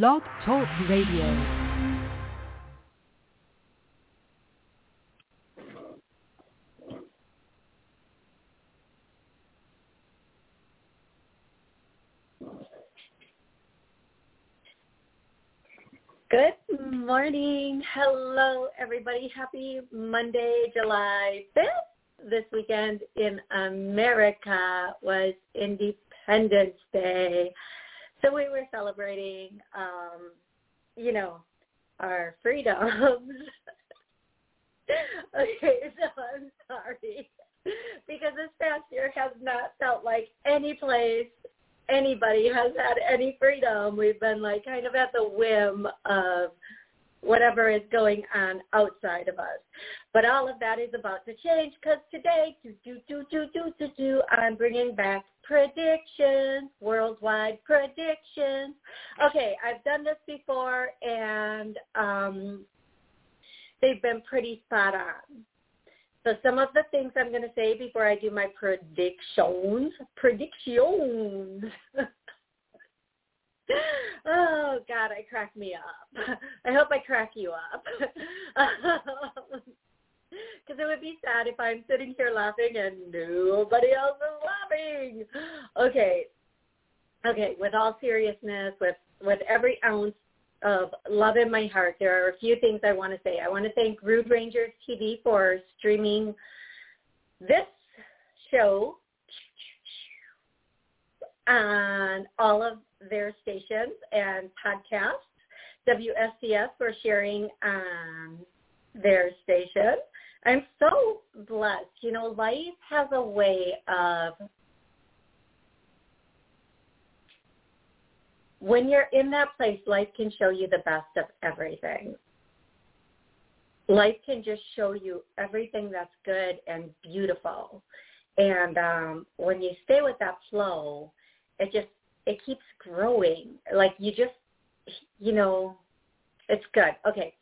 Blog Talk Radio. Good morning. Hello, everybody. Happy Monday, July 5th. This weekend in America was Independence Day. So we were celebrating, um, you know, our freedoms. okay, so I'm sorry. Because this past year has not felt like any place anybody has had any freedom. We've been like kind of at the whim of whatever is going on outside of us. But all of that is about to change because today, do, do, do, do, do, do, do, I'm bringing back predictions, worldwide predictions. Okay, I've done this before and um, they've been pretty spot on. So some of the things I'm going to say before I do my predictions, predictions. oh God, I crack me up. I hope I crack you up. Because it would be sad if I'm sitting here laughing and nobody else is laughing. Okay, okay. With all seriousness, with with every ounce of love in my heart, there are a few things I want to say. I want to thank Rude Rangers TV for streaming this show on all of their stations and podcasts. WSCS for sharing on their station. I'm so blessed. You know, life has a way of when you're in that place, life can show you the best of everything. Life can just show you everything that's good and beautiful. And um, when you stay with that flow, it just it keeps growing. Like you just, you know, it's good. Okay.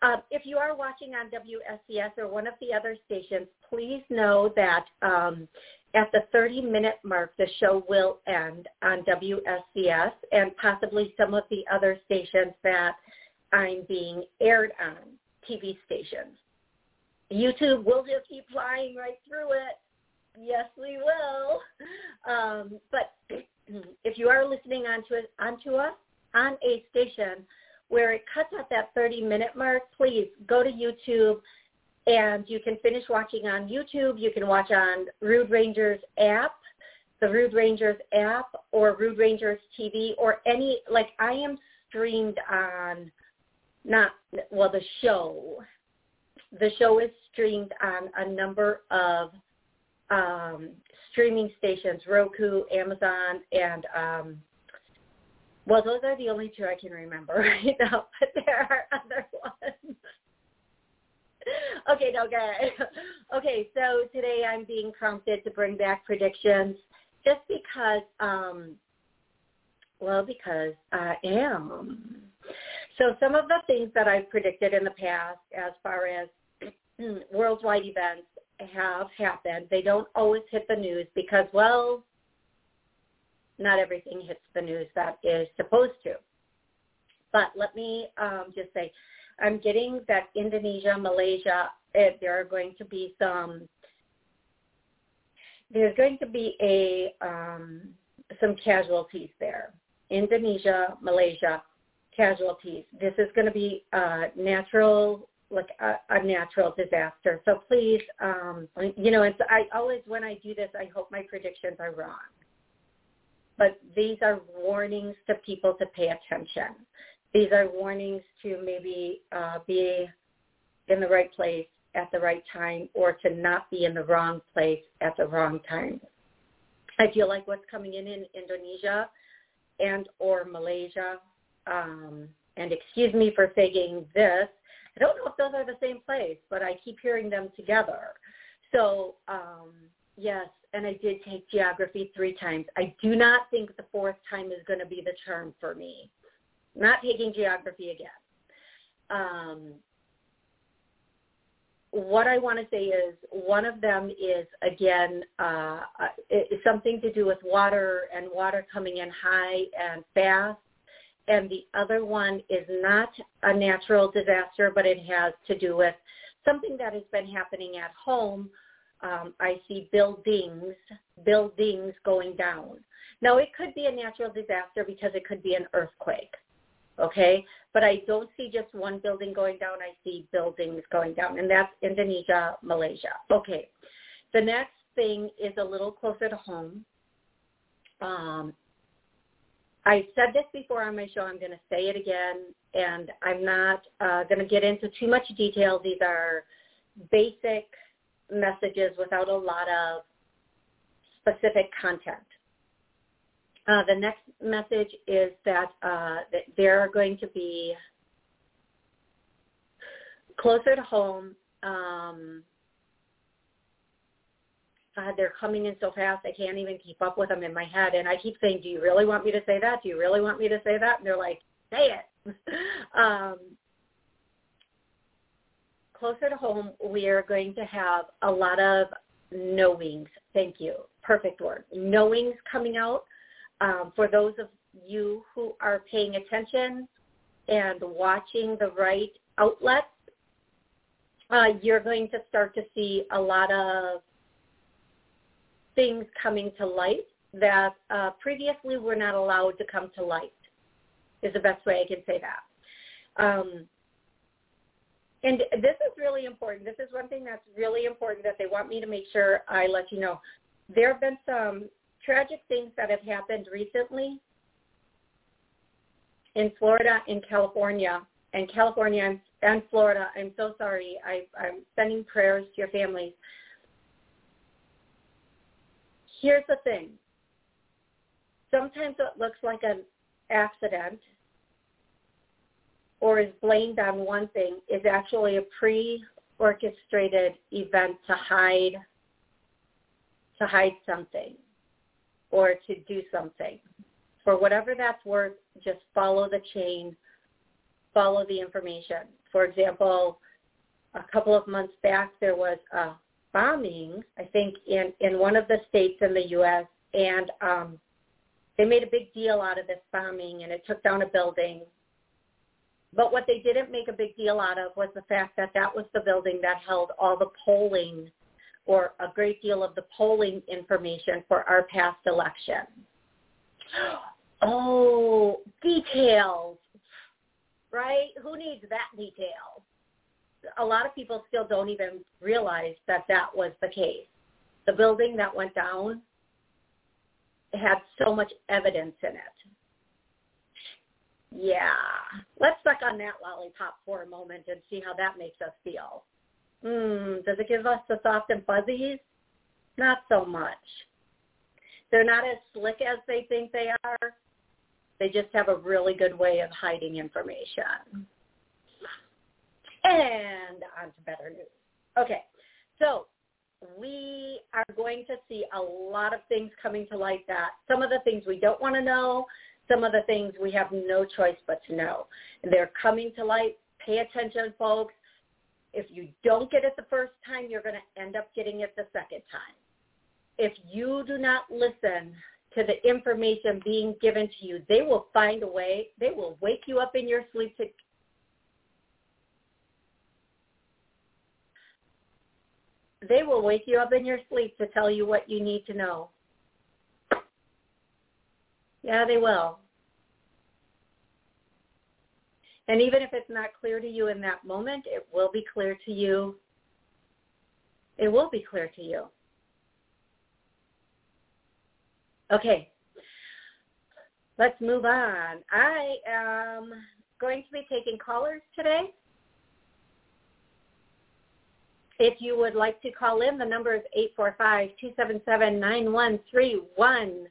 Um, if you are watching on WSCS or one of the other stations, please know that um, at the 30-minute mark, the show will end on WSCS and possibly some of the other stations that I'm being aired on, TV stations. YouTube will just keep flying right through it. Yes, we will. Um, but if you are listening onto, onto us on a station where it cuts at that 30-minute mark, please go to YouTube and you can finish watching on YouTube. You can watch on Rude Rangers app, the Rude Rangers app, or Rude Rangers TV, or any like I am streamed on not well the show. The show is streamed on a number of um, streaming stations: Roku, Amazon, and um, well, those are the only two I can remember right now. But there are other ones. okay, okay. Okay, so today I'm being prompted to bring back predictions just because, um, well, because I am. So some of the things that I've predicted in the past as far as worldwide events have happened. They don't always hit the news because, well, not everything hits the news that is supposed to. But let me um, just say, I'm getting that Indonesia, Malaysia, eh, there are going to be some, there's going to be a um, some casualties there. Indonesia, Malaysia, casualties. This is going to be a natural, like a, a natural disaster. So please, um, you know, it's, I always, when I do this, I hope my predictions are wrong. But these are warnings to people to pay attention these are warnings to maybe uh, be in the right place at the right time or to not be in the wrong place at the wrong time. I feel like what's coming in in Indonesia and or Malaysia, um, and excuse me for saying this, I don't know if those are the same place, but I keep hearing them together. So um, yes, and I did take geography three times. I do not think the fourth time is going to be the charm for me not taking geography again. Um, what I want to say is one of them is again uh, something to do with water and water coming in high and fast, and the other one is not a natural disaster, but it has to do with something that has been happening at home. Um, I see buildings, buildings going down. Now it could be a natural disaster because it could be an earthquake. Okay, but I don't see just one building going down. I see buildings going down, and that's Indonesia, Malaysia. Okay, the next thing is a little closer to home. Um, I said this before on my show. I'm going to say it again, and I'm not uh, going to get into too much detail. These are basic messages without a lot of specific content. Uh, the next message is that, uh, that they're going to be closer to home. Um, God, they're coming in so fast. I can't even keep up with them in my head. And I keep saying, do you really want me to say that? Do you really want me to say that? And they're like, say it. um, closer to home, we are going to have a lot of knowings. Thank you. Perfect word. Knowings coming out. Um, for those of you who are paying attention and watching the right outlets, uh, you're going to start to see a lot of things coming to light that uh, previously were not allowed to come to light is the best way I can say that. Um, and this is really important. This is one thing that's really important that they want me to make sure I let you know. There have been some tragic things that have happened recently in Florida and California. And California and Florida, I'm so sorry. I, I'm sending prayers to your families here's the thing. Sometimes it looks like an accident or is blamed on one thing is actually a pre-orchestrated event to hide to hide something or to do something. For whatever that's worth, just follow the chain, follow the information. For example, a couple of months back there was a bombing, I think, in, in one of the states in the U.S. And um, they made a big deal out of this bombing, and it took down a building. But what they didn't make a big deal out of was the fact that that was the building that held all the polling or a great deal of the polling information for our past election. Oh, details, right? Who needs that detail? a lot of people still don't even realize that that was the case. The building that went down had so much evidence in it. Yeah, let's suck on that lollipop for a moment and see how that makes us feel. Hmm, does it give us the soft and fuzzies? Not so much. They're not as slick as they think they are. They just have a really good way of hiding information. And on to better news. Okay, so we are going to see a lot of things coming to light that some of the things we don't want to know, some of the things we have no choice but to know. They're coming to light. Pay attention, folks. If you don't get it the first time, you're going to end up getting it the second time. If you do not listen to the information being given to you, they will find a way. They will wake you up in your sleep to They will wake you up in your sleep to tell you what you need to know. Yeah, they will. And even if it's not clear to you in that moment, it will be clear to you. It will be clear to you. Okay, let's move on. I am going to be taking callers today. If you would like to call in, the number is 845-277-9131.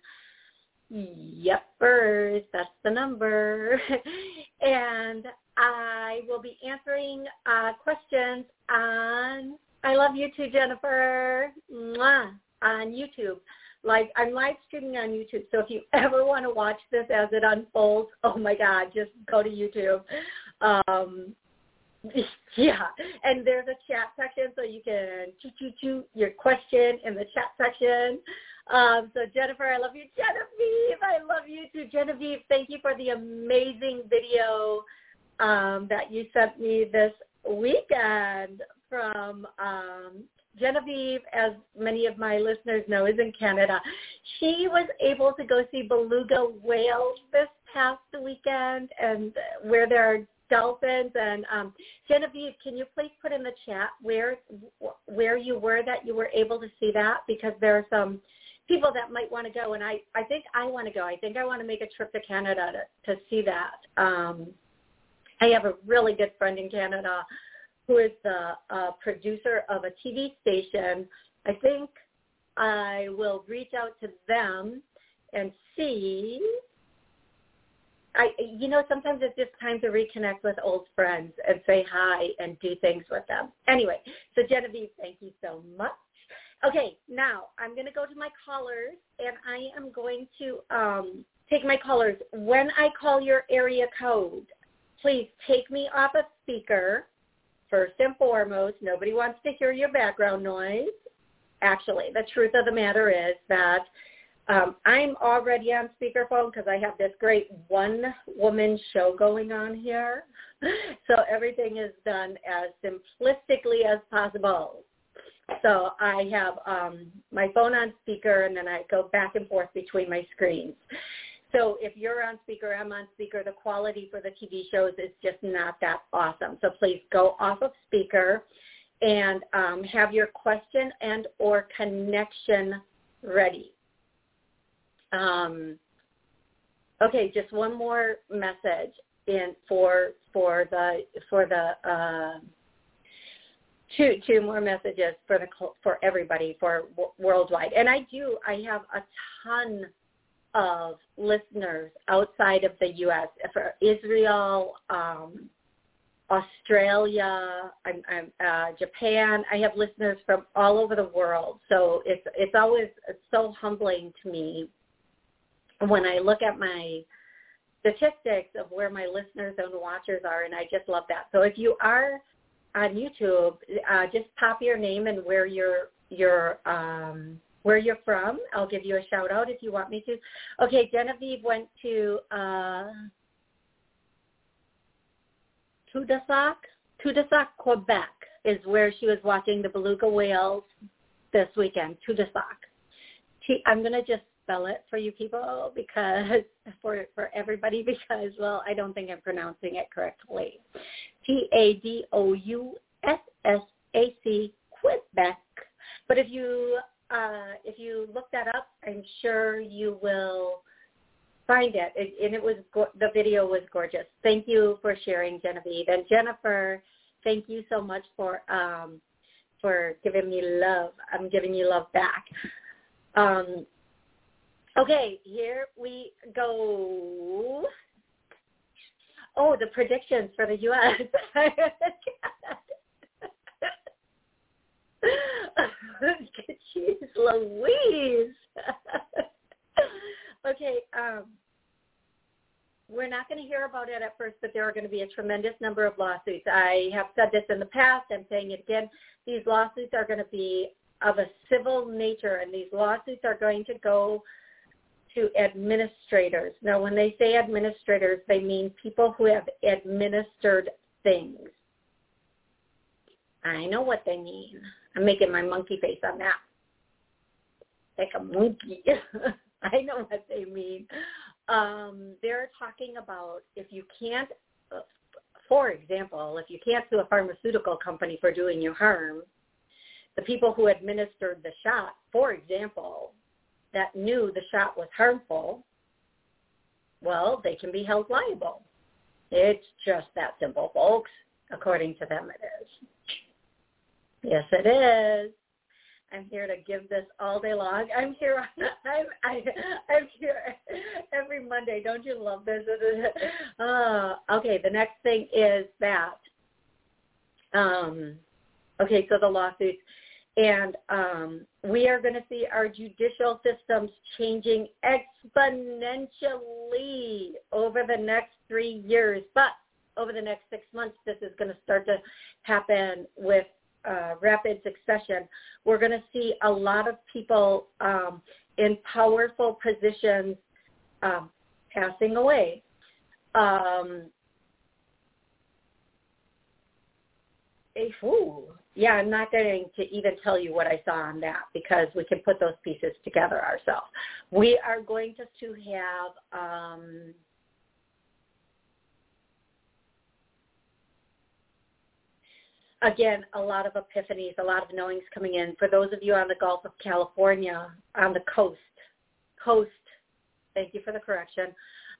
Yepers, that's the number. and I will be answering uh, questions on, I love you too, Jennifer, Mwah, on YouTube. Like I'm live streaming on YouTube, so if you ever want to watch this as it unfolds, oh my God, just go to YouTube. Um, Yeah, and there's a chat section so you can choo choo choo your question in the chat section. Um, so Jennifer, I love you. Genevieve, I love you too. Genevieve, thank you for the amazing video um, that you sent me this weekend from um, Genevieve, as many of my listeners know, is in Canada. She was able to go see beluga whales this past weekend and where there are dolphins. And um, Genevieve, can you please put in the chat where where you were that you were able to see that? Because there are some people that might want to go, and I I think I want to go. I think I want to make a trip to Canada to to see that. Um, I have a really good friend in Canada who is the uh, producer of a TV station. I think I will reach out to them and see. I, you know, sometimes it's just time to reconnect with old friends and say hi and do things with them. Anyway, so Genevieve, thank you so much. Okay, now I'm going to go to my callers, and I am going to um, take my callers. When I call your area code, please take me off a speaker first and foremost, nobody wants to hear your background noise. Actually, the truth of the matter is that um, I'm already on speakerphone because I have this great one-woman show going on here. So everything is done as simplistically as possible. So I have um, my phone on speaker and then I go back and forth between my screens. So if you're on speaker, I'm on speaker, the quality for the TV shows is just not that awesome. So please go off of speaker and um, have your question and or connection ready. Um, okay, just one more message in for for the for the uh, two two more messages for the for everybody for worldwide. And I do I have a ton of listeners outside of the U.S. for Israel, um, Australia, I'm, I'm, uh, Japan. I have listeners from all over the world. So it's it's always it's so humbling to me when I look at my statistics of where my listeners and watchers are, and I just love that. So if you are on YouTube, uh, just pop your name and where you're you're um, where you're from. I'll give you a shout out if you want me to. Okay, Genevieve went to uh, Tadoussac, Quebec is where she was watching the beluga whales this weekend. Tadoussac. T- I'm gonna just spell it for you people because for for everybody because well I don't think I'm pronouncing it correctly. T A D O U S S A C Quebec. But if you uh, if you look that up, I'm sure you will find it. it and it was go- the video was gorgeous. Thank you for sharing, Genevieve and Jennifer. Thank you so much for um, for giving me love. I'm giving you love back. Um, okay, here we go. Oh, the predictions for the U.S. Jeez Louise. okay, um, we're not going to hear about it at first, but there are going to be a tremendous number of lawsuits. I have said this in the past. I'm saying it again. These lawsuits are going to be of a civil nature, and these lawsuits are going to go to administrators. Now, when they say administrators, they mean people who have administered things. I know what they mean. I'm making my monkey face on that. Like a monkey. I know what they mean. Um, they're talking about if you can't, for example, if you can't sue a pharmaceutical company for doing you harm, the people who administered the shot, for example, that knew the shot was harmful, well, they can be held liable. It's just that simple, folks. According to them, it is. Yes, it is. I'm here to give this all day long. I'm here. I'm I, I'm here every Monday. Don't you love this? Uh, okay. The next thing is that. Um, okay, so the lawsuits, and um, we are going to see our judicial systems changing exponentially over the next three years. But over the next six months, this is going to start to happen with uh, rapid succession, we're going to see a lot of people um, in powerful positions um, passing away. Um, ooh, yeah, I'm not going to even tell you what I saw on that because we can put those pieces together ourselves. We are going to, to have um, again, a lot of epiphanies, a lot of knowings coming in. For those of you on the Gulf of California, on the coast, coast, thank you for the correction,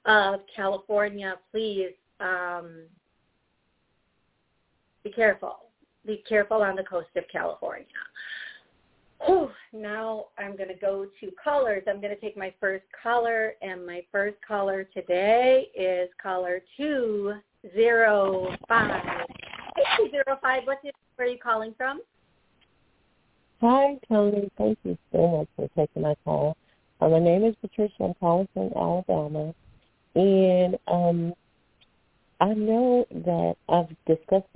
of California, please um, be careful. Be careful on the coast of California. Now I'm going to go to callers. I'm going to take my first caller, and my first caller today is caller 205. 205, what's your, where are you calling from? Hi, Toni. Thank you so much for taking my call. Uh, my name is Patricia. I'm calling from Alabama. And um, I know that I've discussed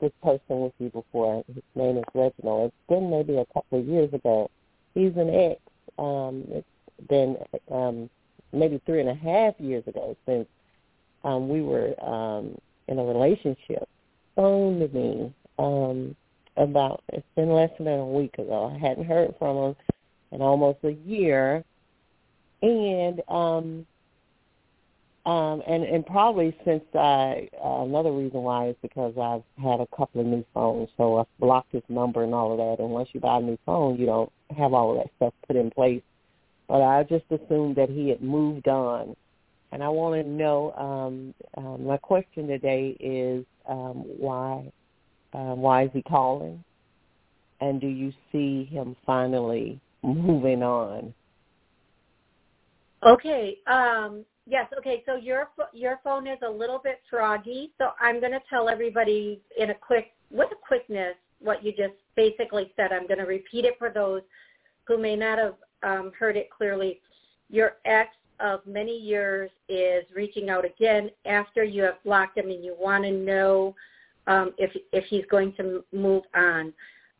this person with you before. His name is Reginald. It's been maybe a couple of years ago. He's an ex. Um, it's been um, maybe three and a half years ago since um, we were um, in a relationship. Phoned me um, about it's been less than a week ago. I hadn't heard from him in almost a year, and um, um, and and probably since I uh, another reason why is because I've had a couple of new phones, so I've blocked his number and all of that. And once you buy a new phone, you don't have all of that stuff put in place. But I just assumed that he had moved on, and I want to know. Um, um, my question today is um, why um, why is he calling, and do you see him finally moving on? Okay. Um, Yes. Okay. So your your phone is a little bit froggy. So I'm going to tell everybody in a quick, with a quickness, what you just basically said. I'm going to repeat it for those who may not have um, heard it clearly. Your ex of many years is reaching out again after you have blocked him, and you want to know um, if if he's going to move on.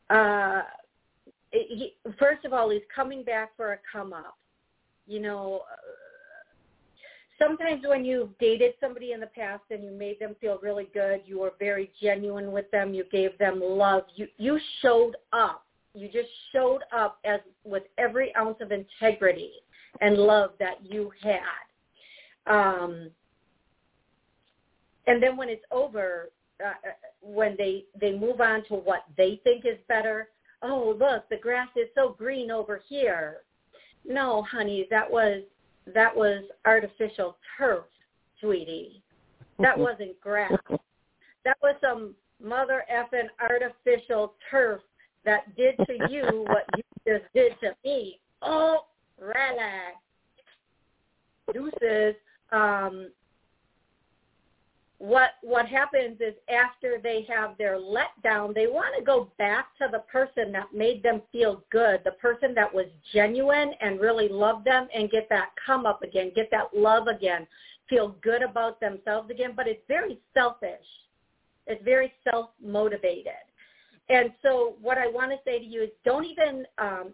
Uh, he, first of all, he's coming back for a come up. You know, sometimes when you've dated somebody in the past and you made them feel really good, you were very genuine with them, you gave them love, you you showed up. You just showed up as with every ounce of integrity and love that you had. Um, and then when it's over, uh, uh when they they move on to what they think is better, oh look, the grass is so green over here. No, honey, that was that was artificial turf, sweetie. That wasn't grass. That was some mother effing artificial turf that did to you what you just did to me. Oh, relax. Deuces. Um, what what happens is after they have their letdown, they want to go back to the person that made them feel good, the person that was genuine and really loved them, and get that come up again, get that love again, feel good about themselves again. But it's very selfish. It's very self motivated. And so what I want to say to you is don't even um,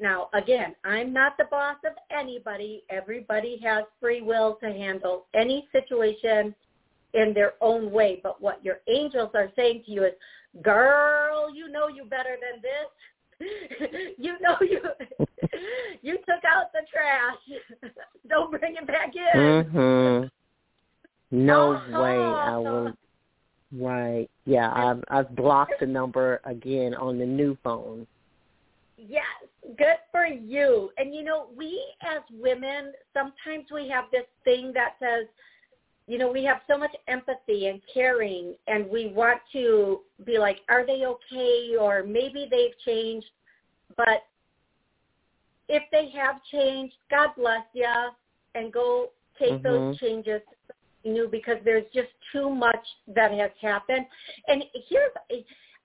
now again, I'm not the boss of anybody. Everybody has free will to handle any situation in their own way. But what your angels are saying to you is, girl, you know you better than this. you know you you took out the trash. Don't bring it back in. Mhm. No uh-huh. way I will. Right. Yeah, I've I've blocked the number again on the new phone. Yes, good for you. And you know, we as women sometimes we have this thing that says, you know, we have so much empathy and caring and we want to be like, are they okay? Or maybe they've changed. But if they have changed, God bless you and go take mm-hmm. those changes new because there's just too much that has happened. And here's,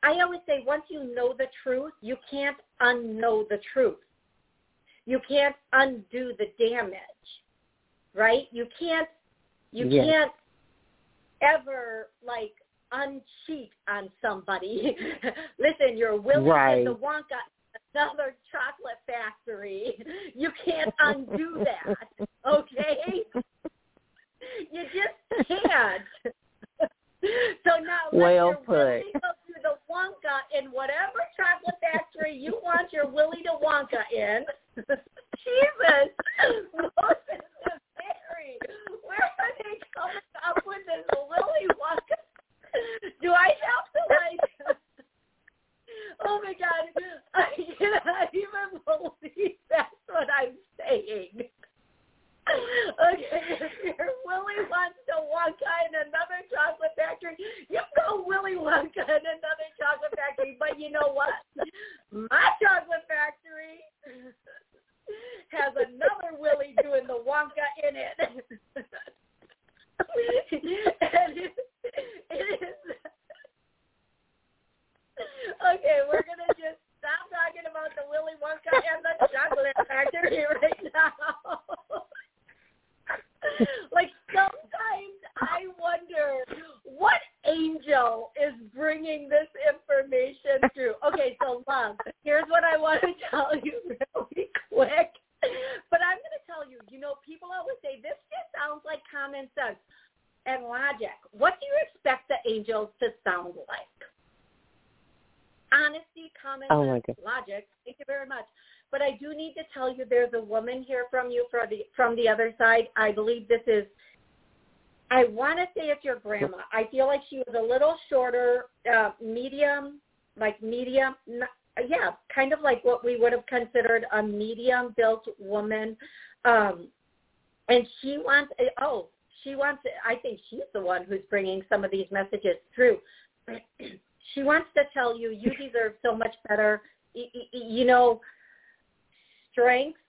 I always say once you know the truth, you can't unknow the truth. You can't undo the damage, right? You can't you yes. can't ever like uncheat on somebody. Listen, you're willing right. the Wonka another chocolate factory. You can't undo that. Okay? You just can't. So now well Willy go through the Wonka in whatever chocolate factory you want your Willy to Wonka in. Jesus, Moses and Mary, where are they coming up with this Willy Wonka? Do I have to like? Oh my God, I cannot even believe that's what I'm saying. Okay, if your Willy wants to Wonka in another chocolate factory, you go Willy Wonka in another chocolate factory. But you know what? My chocolate factory has another Willy doing the Wonka in it. and it, it is okay, we're gonna just stop talking about the Willy Wonka and the chocolate factory right now. like sometimes I wonder what angel is bringing this information through. Okay, so love, here's what I want to tell you really quick. But I'm going to tell you, you know, people always say this just sounds like common sense and logic. What do you expect the angels to sound like? Honesty, oh logic. Thank you very much. But I do need to tell you there's a woman here from you from the from the other side. I believe this is I want to say it's your grandma. I feel like she was a little shorter, uh, medium, like medium, yeah, kind of like what we would have considered a medium-built woman. Um, and she wants, oh, she wants, I think she's the one who's bringing some of these messages through. she wants to tell you, you deserve so much better. You know, strength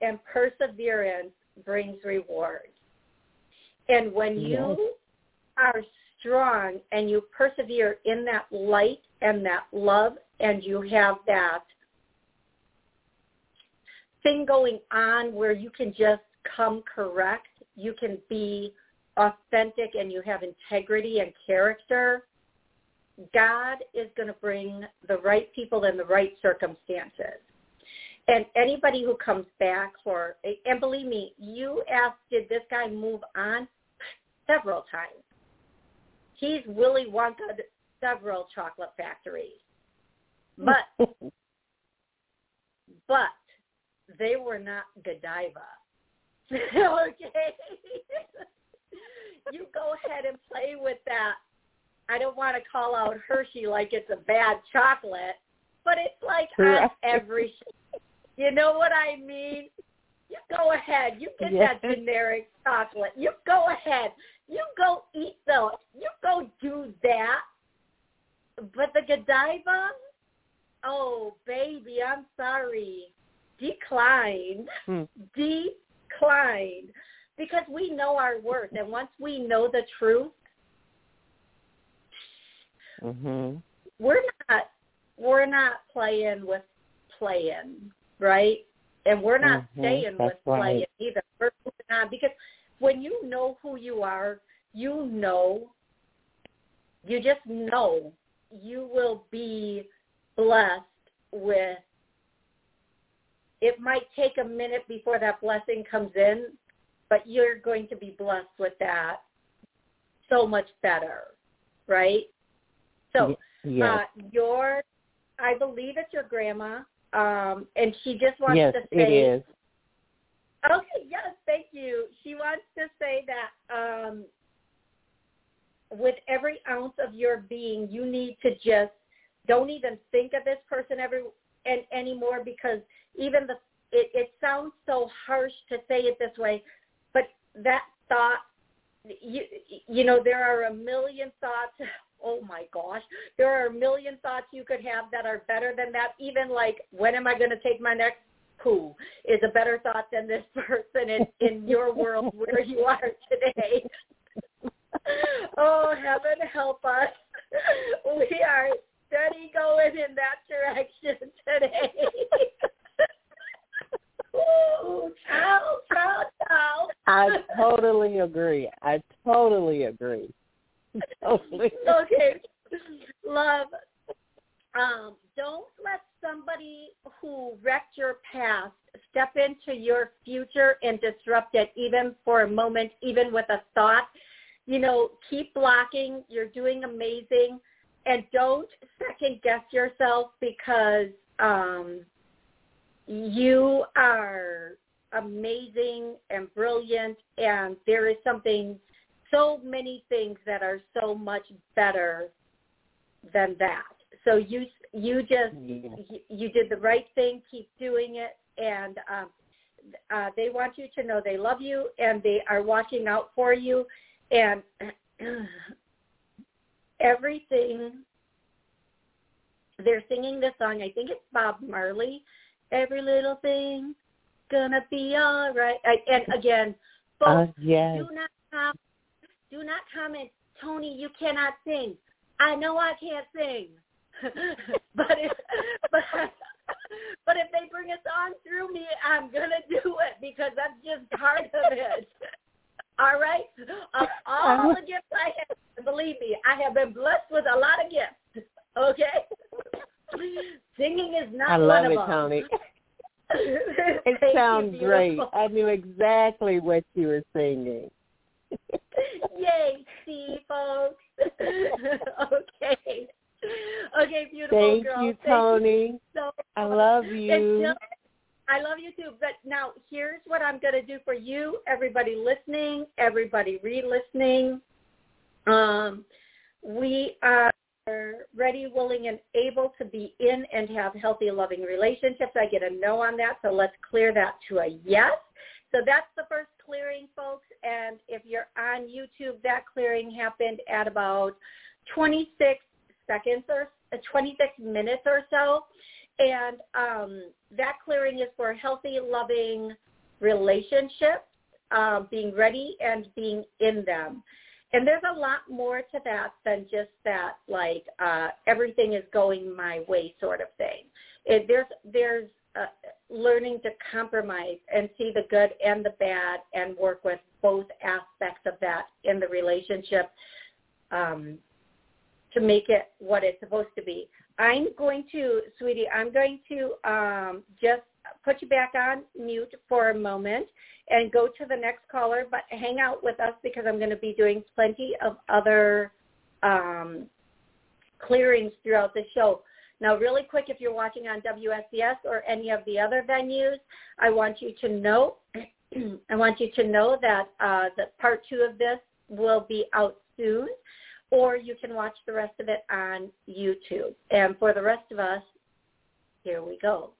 and perseverance brings rewards. And when you yes. are strong and you persevere in that light and that love and you have that thing going on where you can just come correct, you can be authentic and you have integrity and character, God is going to bring the right people in the right circumstances and anybody who comes back for and believe me, you asked did this guy move on several times. He's Willy Wonka several chocolate factories. But but they were not Godiva. okay. you go ahead and play with that. I don't want to call out Hershey like it's a bad chocolate, but it's like on every you know what I mean? You go ahead. You get yes. that generic chocolate. You go ahead. You go eat those. You go do that. But the Godiva, oh baby, I'm sorry, declined, hmm. declined, because we know our worth, and once we know the truth, mm-hmm. we're not we're not playing with playing right? And we're not mm-hmm. staying That's with right. playing either. We're moving on because when you know who you are, you know, you just know you will be blessed with it might take a minute before that blessing comes in, but you're going to be blessed with that so much better, right? So yes. uh, your, I believe it's your grandma um, and she just wants yes, to say, Yes, it is. Okay, yes, thank you. She wants to say that um, with every ounce of your being, you need to just don't even think of this person every and anymore because even the it, it sounds so harsh to say it this way, but that thought you you know there are a million thoughts oh my gosh, there are a million thoughts you could have that are better than that. Even like, when am I going to take my next poo is a better thought than this person in, in your world where you are today. oh, heaven help us. We are steady going in that direction today. Ooh, ciao, ciao, ciao. I totally agree. I totally agree. okay. Love. um, don't let somebody who wrecked your past step into your future and disrupt it even for a moment, even with a thought. You know, keep blocking. You're doing amazing. And don't second guess yourself because um, you are amazing and brilliant and there is something so many things that are so much better than that so you you just yeah. you, you did the right thing keep doing it and um uh they want you to know they love you and they are watching out for you and everything they're singing this song i think it's bob marley every little thing gonna be all right. And again, folks, uh, yes. do not com- do not comment, Toni, You cannot sing. I know I can't sing, but if but but if they bring a song through me, I'm gonna do it because that's just part of it. All right, of all the gifts I have, believe me, I have been blessed with a lot of gifts. Okay, singing is not I love one it, of them. Toni. it sounds great. I knew exactly what you were singing. Yay, see, folks. okay. Okay, beautiful Thank girl. you, Thank Toni. You so I love you. Still, I love you too. But now here's what I'm going to do for you, everybody listening, everybody re-listening. Um, we are ready, willing, and able to be in and have healthy, loving relationships. I get a no on that, so let's clear that to a yes. So that's the first clearing, folks. And if you're on YouTube, that clearing happened at about 26 seconds or uh, 26 minutes or so. And um, that clearing is for healthy, loving relationships, uh, being ready and being in them. And there's a lot more to that than just that, like uh, everything is going my way sort of thing. It, there's there's uh, learning to compromise and see the good and the bad and work with both aspects of that in the relationship um, to make it what it's supposed to be. I'm going to, sweetie, I'm going to um, just put you back on mute for a moment and go to the next caller, but hang out with us because I'm going to be doing plenty of other um, clearings throughout the show. Now, really quick, if you're watching on WSCS or any of the other venues, I want you to know, I want you to know that uh, that part two of this will be out soon, or you can watch the rest of it on YouTube. And for the rest of us, here we go.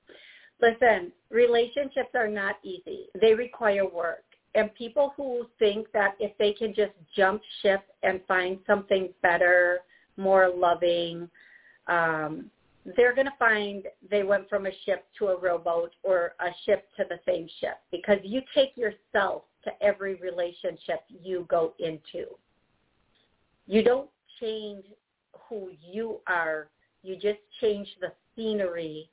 Listen, relationships are not easy. They require work. And people who think that if they can just jump ship and find something better, more loving, um, they're going to find they went from a ship to a rowboat or a ship to the same ship because you take yourself to every relationship you go into. You don't change who you are. You just change the scenery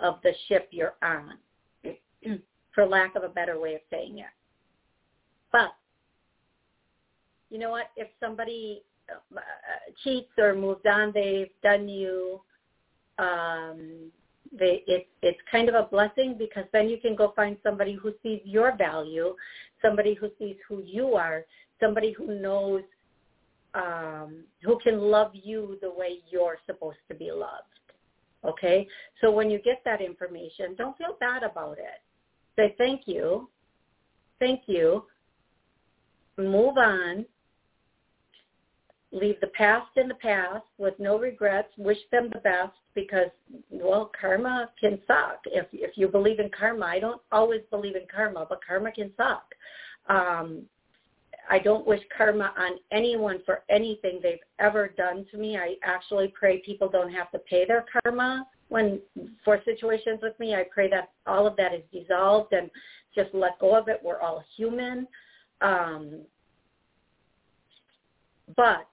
of the ship you're on, for lack of a better way of saying it. But you know what? If somebody uh, cheats or moves on, they've done you. Um, they it, it's kind of a blessing because then you can go find somebody who sees your value, somebody who sees who you are, somebody who knows um, who can love you the way you're supposed to be loved. Okay? So when you get that information, don't feel bad about it. Say thank you. Thank you. Move on. Leave the past in the past with no regrets. Wish them the best because, well, karma can suck. If if you believe in karma, I don't always believe in karma, but karma can suck. Um, I don't wish karma on anyone for anything they've ever done to me. I actually pray people don't have to pay their karma when for situations with me. I pray that all of that is dissolved and just let go of it. We're all human. Um, but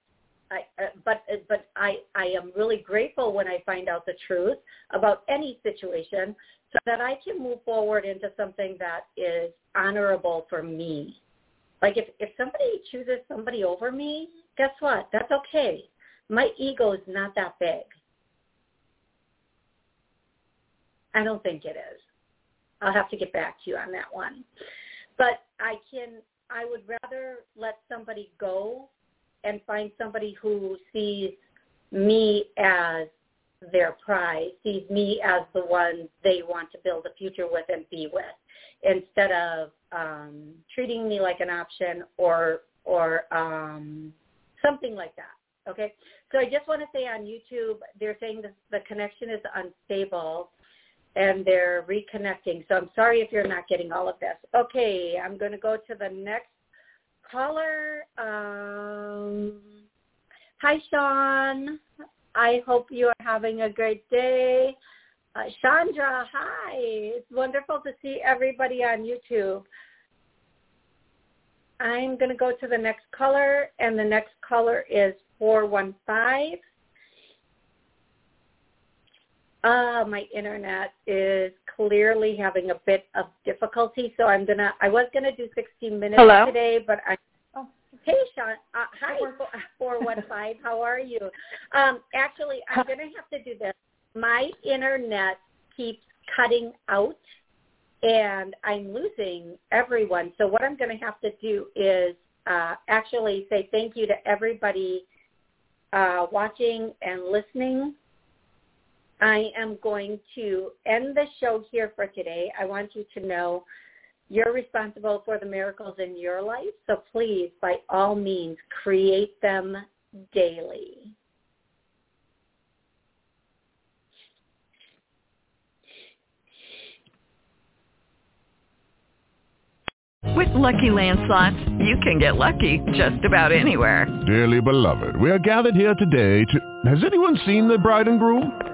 I, uh, but uh, but I I am really grateful when I find out the truth about any situation, so that I can move forward into something that is honorable for me like if if somebody chooses somebody over me, guess what? That's okay. My ego is not that big. I don't think it is. I'll have to get back to you on that one. But I can I would rather let somebody go and find somebody who sees me as their prize, sees me as the one they want to build a future with and be with, instead of um, treating me like an option or or um, something like that. Okay, so I just want to say on YouTube, they're saying the, the connection is unstable and they're reconnecting. So I'm sorry if you're not getting all of this. Okay, I'm going to go to the next caller. Um, hi, Sean. I hope you are having a great day. Uh, Chandra, hi. It's wonderful to see everybody on YouTube. I'm going to go to the next caller, and the next caller is 415. Uh, my internet is clearly having a bit of difficulty, so I'm gonna. I was gonna do 16 minutes Hello? today, but I. Oh. Hey, Sean. Uh, hi, 415. How are you? Um, actually, I'm gonna have to do this. My internet keeps cutting out, and I'm losing everyone. So what I'm gonna have to do is uh, actually say thank you to everybody uh, watching and listening I am going to end the show here for today. I want you to know you're responsible for the miracles in your life, so please, by all means, create them daily. With Lucky Land slots, you can get lucky just about anywhere. Dearly beloved, we are gathered here today to... Has anyone seen the bride and groom?